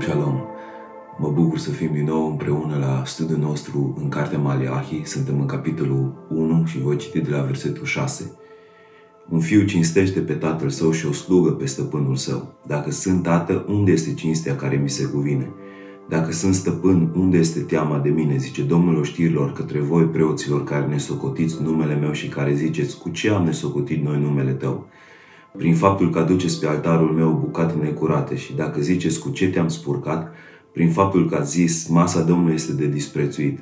Shalom, shalom! Mă bucur să fim din nou împreună la studiul nostru în Cartea Maleahi. Suntem în capitolul 1 și voi citi de la versetul 6. Un fiu cinstește pe tatăl său și o slugă pe stăpânul său. Dacă sunt tată, unde este cinstea care mi se cuvine? Dacă sunt stăpân, unde este teama de mine? Zice Domnul oștirilor către voi preoților care ne socotiți numele meu și care ziceți cu ce am nesocotit noi numele tău? Prin faptul că aduceți pe altarul meu bucate necurate și dacă ziceți cu ce te-am spurcat, prin faptul că ați zis, masa Domnului este de disprețuit.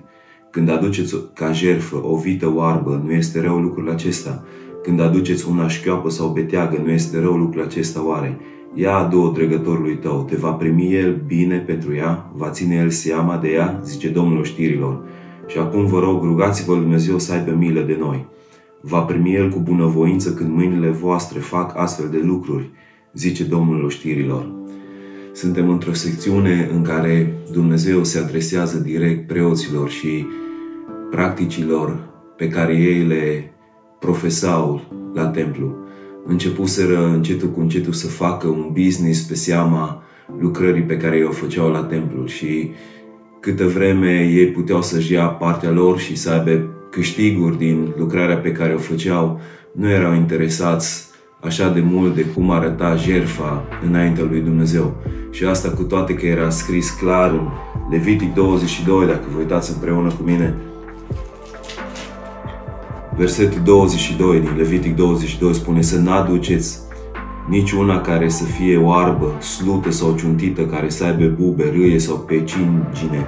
Când aduceți ca jerfă o vită oarbă, nu este rău lucrul acesta. Când aduceți una șchioapă sau beteagă, nu este rău lucrul acesta oare. Ia adu-o dregătorului tău, te va primi el bine pentru ea, va ține el seama de ea, zice Domnul știrilor. Și acum vă rog, rugați-vă Dumnezeu să aibă milă de noi va primi el cu bunăvoință când mâinile voastre fac astfel de lucruri, zice Domnul oștirilor. Suntem într-o secțiune în care Dumnezeu se adresează direct preoților și practicilor pe care ei le profesau la templu. Începuseră încetul cu încetul să facă un business pe seama lucrării pe care ei o făceau la templu și câtă vreme ei puteau să-și ia partea lor și să aibă câștiguri din lucrarea pe care o făceau, nu erau interesați așa de mult de cum arăta jerfa înaintea lui Dumnezeu. Și asta cu toate că era scris clar în Levitic 22, dacă vă uitați împreună cu mine, versetul 22 din Levitic 22 spune să n-aduceți nici una care să fie oarbă, slută sau ciuntită, care să aibă bube, râie sau pecingine,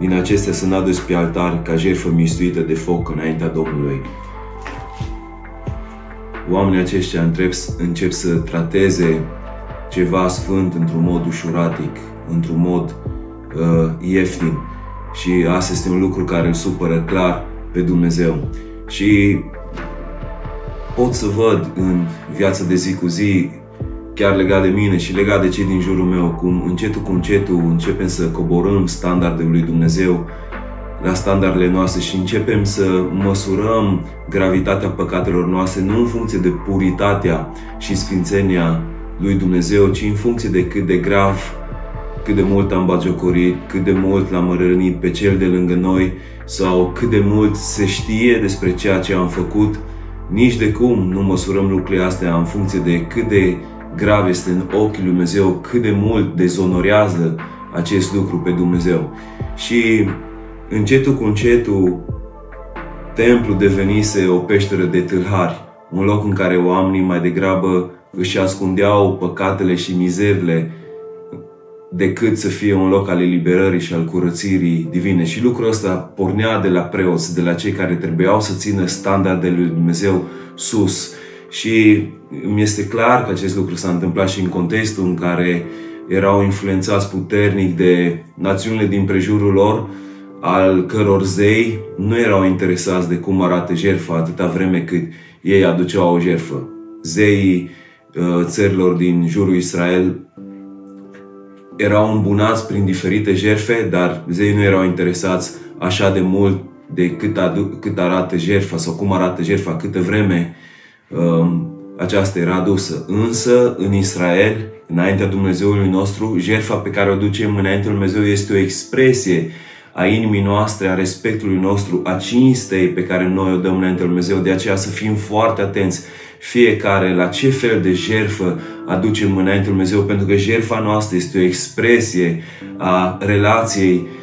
din acestea sunt adus pe altar ca jertfă mistuită de foc înaintea Domnului. Oamenii aceștia încep, încep să trateze ceva sfânt într-un mod ușuratic, într-un mod uh, ieftin. Și asta este un lucru care îl supără clar pe Dumnezeu. Și pot să văd în viața de zi cu zi chiar legat de mine și legat de cei din jurul meu, cum încetul cu încetul începem să coborâm standardele lui Dumnezeu la standardele noastre și începem să măsurăm gravitatea păcatelor noastre nu în funcție de puritatea și sfințenia lui Dumnezeu, ci în funcție de cât de grav, cât de mult am bagiocorit, cât de mult l-am rănit pe cel de lângă noi sau cât de mult se știe despre ceea ce am făcut. Nici de cum nu măsurăm lucrurile astea în funcție de cât de grav este în ochii lui Dumnezeu, cât de mult dezonorează acest lucru pe Dumnezeu. Și încetul cu încetul, templu devenise o peșteră de tâlhari, un loc în care oamenii mai degrabă își ascundeau păcatele și mizerile decât să fie un loc al eliberării și al curățirii divine. Și lucrul ăsta pornea de la preoți, de la cei care trebuiau să țină standardele lui Dumnezeu sus. Și mi este clar că acest lucru s-a întâmplat și în contextul în care erau influențați puternic de națiunile din prejurul lor, al căror zei nu erau interesați de cum arată jertfa atâta vreme cât ei aduceau o jertfă. Zeii uh, țărilor din jurul Israel erau îmbunați prin diferite jerfe, dar zeii nu erau interesați așa de mult de cât, adu- cât arată jertfa sau cum arată jertfa, câtă vreme um, aceasta era adusă. Însă, în Israel, înaintea Dumnezeului nostru, jertfa pe care o ducem înaintea Lui Dumnezeu este o expresie a inimii noastre, a respectului nostru, a cinstei pe care noi o dăm înaintea Lui Dumnezeu. De aceea să fim foarte atenți fiecare la ce fel de jertfă aducem înaintea Lui Dumnezeu, pentru că jertfa noastră este o expresie a relației uh,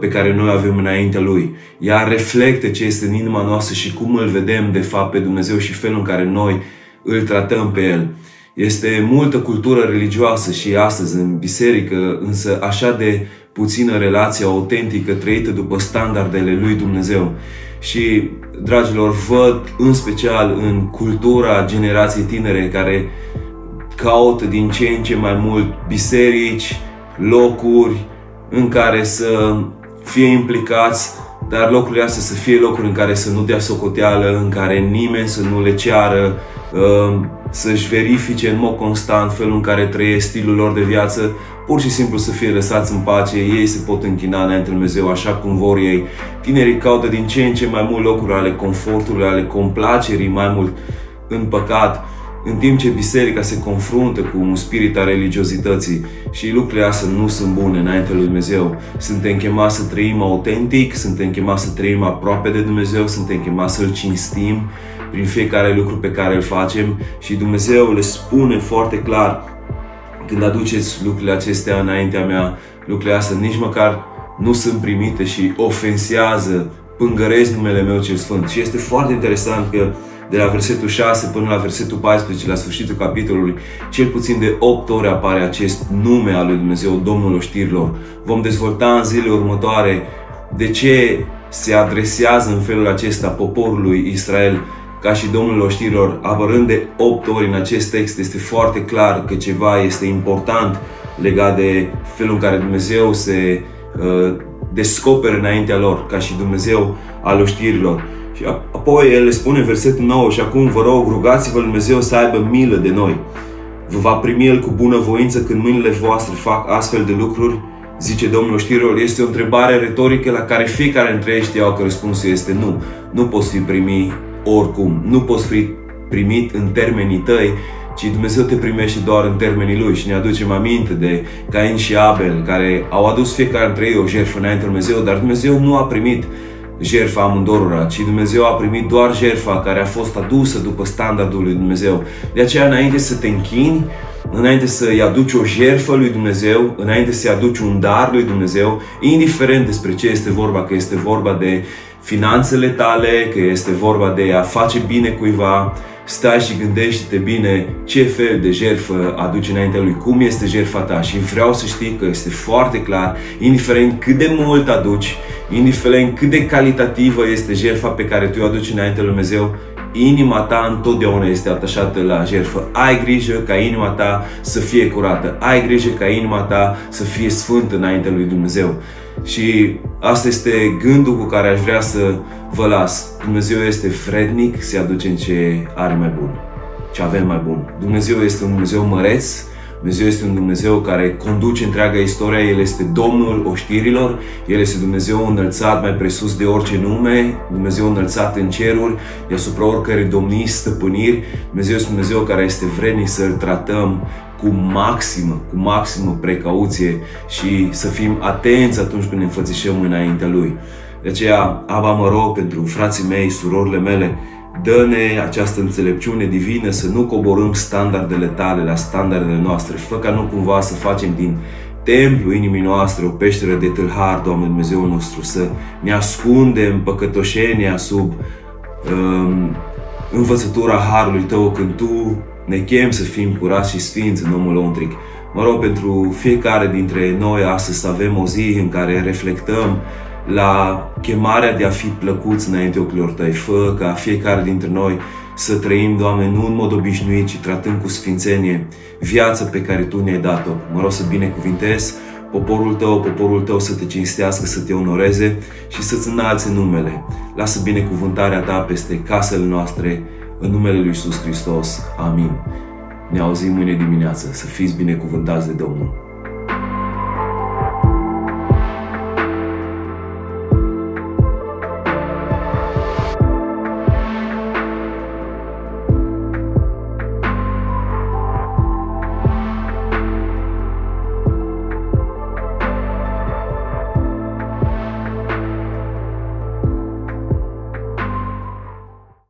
pe care noi avem înaintea Lui. Ea reflectă ce este în inima noastră și cum îl vedem de fapt pe Dumnezeu și felul în care noi îl tratăm pe El. Este multă cultură religioasă și astăzi în biserică, însă așa de puțină relație autentică trăită după standardele lui Dumnezeu. Și, dragilor, văd în special în cultura generației tinere care caută din ce în ce mai mult biserici, locuri în care să fie implicați, dar locurile astea să fie locuri în care să nu dea socoteală, în care nimeni să nu le ceară Ehm, să-și verifice în mod constant felul în care trăiesc stilul lor de viață, pur și simplu să fie lăsați în pace, ei se pot închina înainte Lui Dumnezeu așa cum vor ei. Tinerii caută din ce în ce mai mult locuri ale confortului, ale complacerii, mai mult în păcat. În timp ce biserica se confruntă cu un spirit al religiozității și lucrurile astea nu sunt bune înainte lui Dumnezeu, suntem chemați să trăim autentic, suntem chemați să trăim aproape de Dumnezeu, suntem chemați să-L cinstim prin fiecare lucru pe care îl facem și Dumnezeu le spune foarte clar când aduceți lucrurile acestea înaintea mea, lucrurile astea nici măcar nu sunt primite și ofensează, pângăresc numele meu cel sfânt. Și este foarte interesant că de la versetul 6 până la versetul 14, la sfârșitul capitolului, cel puțin de 8 ore apare acest nume al lui Dumnezeu, Domnul oștirilor. Vom dezvolta în zilele următoare de ce se adresează în felul acesta poporului Israel ca și Domnul oștirilor, apărând de 8 ori în acest text, este foarte clar că ceva este important legat de felul în care Dumnezeu se uh, descoperă înaintea lor, ca și Dumnezeu al oștirilor. Și apoi el le spune în versetul 9 și acum vă rog, rugați-vă Dumnezeu să aibă milă de noi. Vă va primi El cu bună voință când mâinile voastre fac astfel de lucruri? Zice Domnul știrilor, este o întrebare retorică la care fiecare dintre ei știau că răspunsul este nu. Nu poți fi primit oricum, nu poți fi primit în termenii tăi, ci Dumnezeu te primește doar în termenii Lui și ne aducem aminte de Cain și Abel, care au adus fiecare dintre ei o jertfă înainte Dumnezeu, dar Dumnezeu nu a primit jertfa amândorora, ci Dumnezeu a primit doar jertfa care a fost adusă după standardul lui Dumnezeu. De aceea, înainte să te închini, înainte să-i aduci o jertfă lui Dumnezeu, înainte să-i aduci un dar lui Dumnezeu, indiferent despre ce este vorba, că este vorba de finanțele tale, că este vorba de a face bine cuiva, stai și gândește-te bine ce fel de jertfă aduci înaintea lui, cum este jertfa ta și vreau să știi că este foarte clar, indiferent cât de mult aduci, indiferent cât de calitativă este jertfa pe care tu o aduci înaintea lui Dumnezeu, inima ta întotdeauna este atașată la jertfă. Ai grijă ca inima ta să fie curată. Ai grijă ca inima ta să fie sfântă înaintea lui Dumnezeu. Și asta este gândul cu care aș vrea să vă las. Dumnezeu este vrednic să aducem ce are mai bun, ce avem mai bun. Dumnezeu este un Dumnezeu măreț, Dumnezeu este un Dumnezeu care conduce întreaga istoria, El este Domnul oștirilor, El este Dumnezeu înălțat mai presus de orice nume, Dumnezeu înălțat în ceruri, deasupra oricărei domnii, stăpâniri, Dumnezeu este Dumnezeu care este vrednic să-L tratăm cu maximă, cu maximă precauție și să fim atenți atunci când ne înfățișăm înaintea Lui. De aceea, Aba mă rog pentru frații mei, surorile mele, Dă-ne această înțelepciune divină să nu coborâm standardele tale la standardele noastre. Fă ca nu cumva să facem din templu inimii noastre o peșteră de tâlhar, Doamne Dumnezeu nostru, să ne ascundem păcătoșenia sub um, învățătura Harului Tău când Tu ne chem să fim curați și sfinți în omul ontric. Mă rog pentru fiecare dintre noi astăzi să avem o zi în care reflectăm la chemarea de a fi plăcuți înainte ochilor tăi. Fă ca fiecare dintre noi să trăim, Doamne, nu în mod obișnuit, ci tratând cu sfințenie viața pe care Tu ne-ai dat-o. Mă rog să binecuvintez poporul Tău, poporul Tău să te cinstească, să te onoreze și să-ți înalțe numele. Lasă binecuvântarea Ta peste casele noastre, în numele Lui Iisus Hristos. Amin. Ne auzim mâine dimineață. Să fiți binecuvântați de Domnul.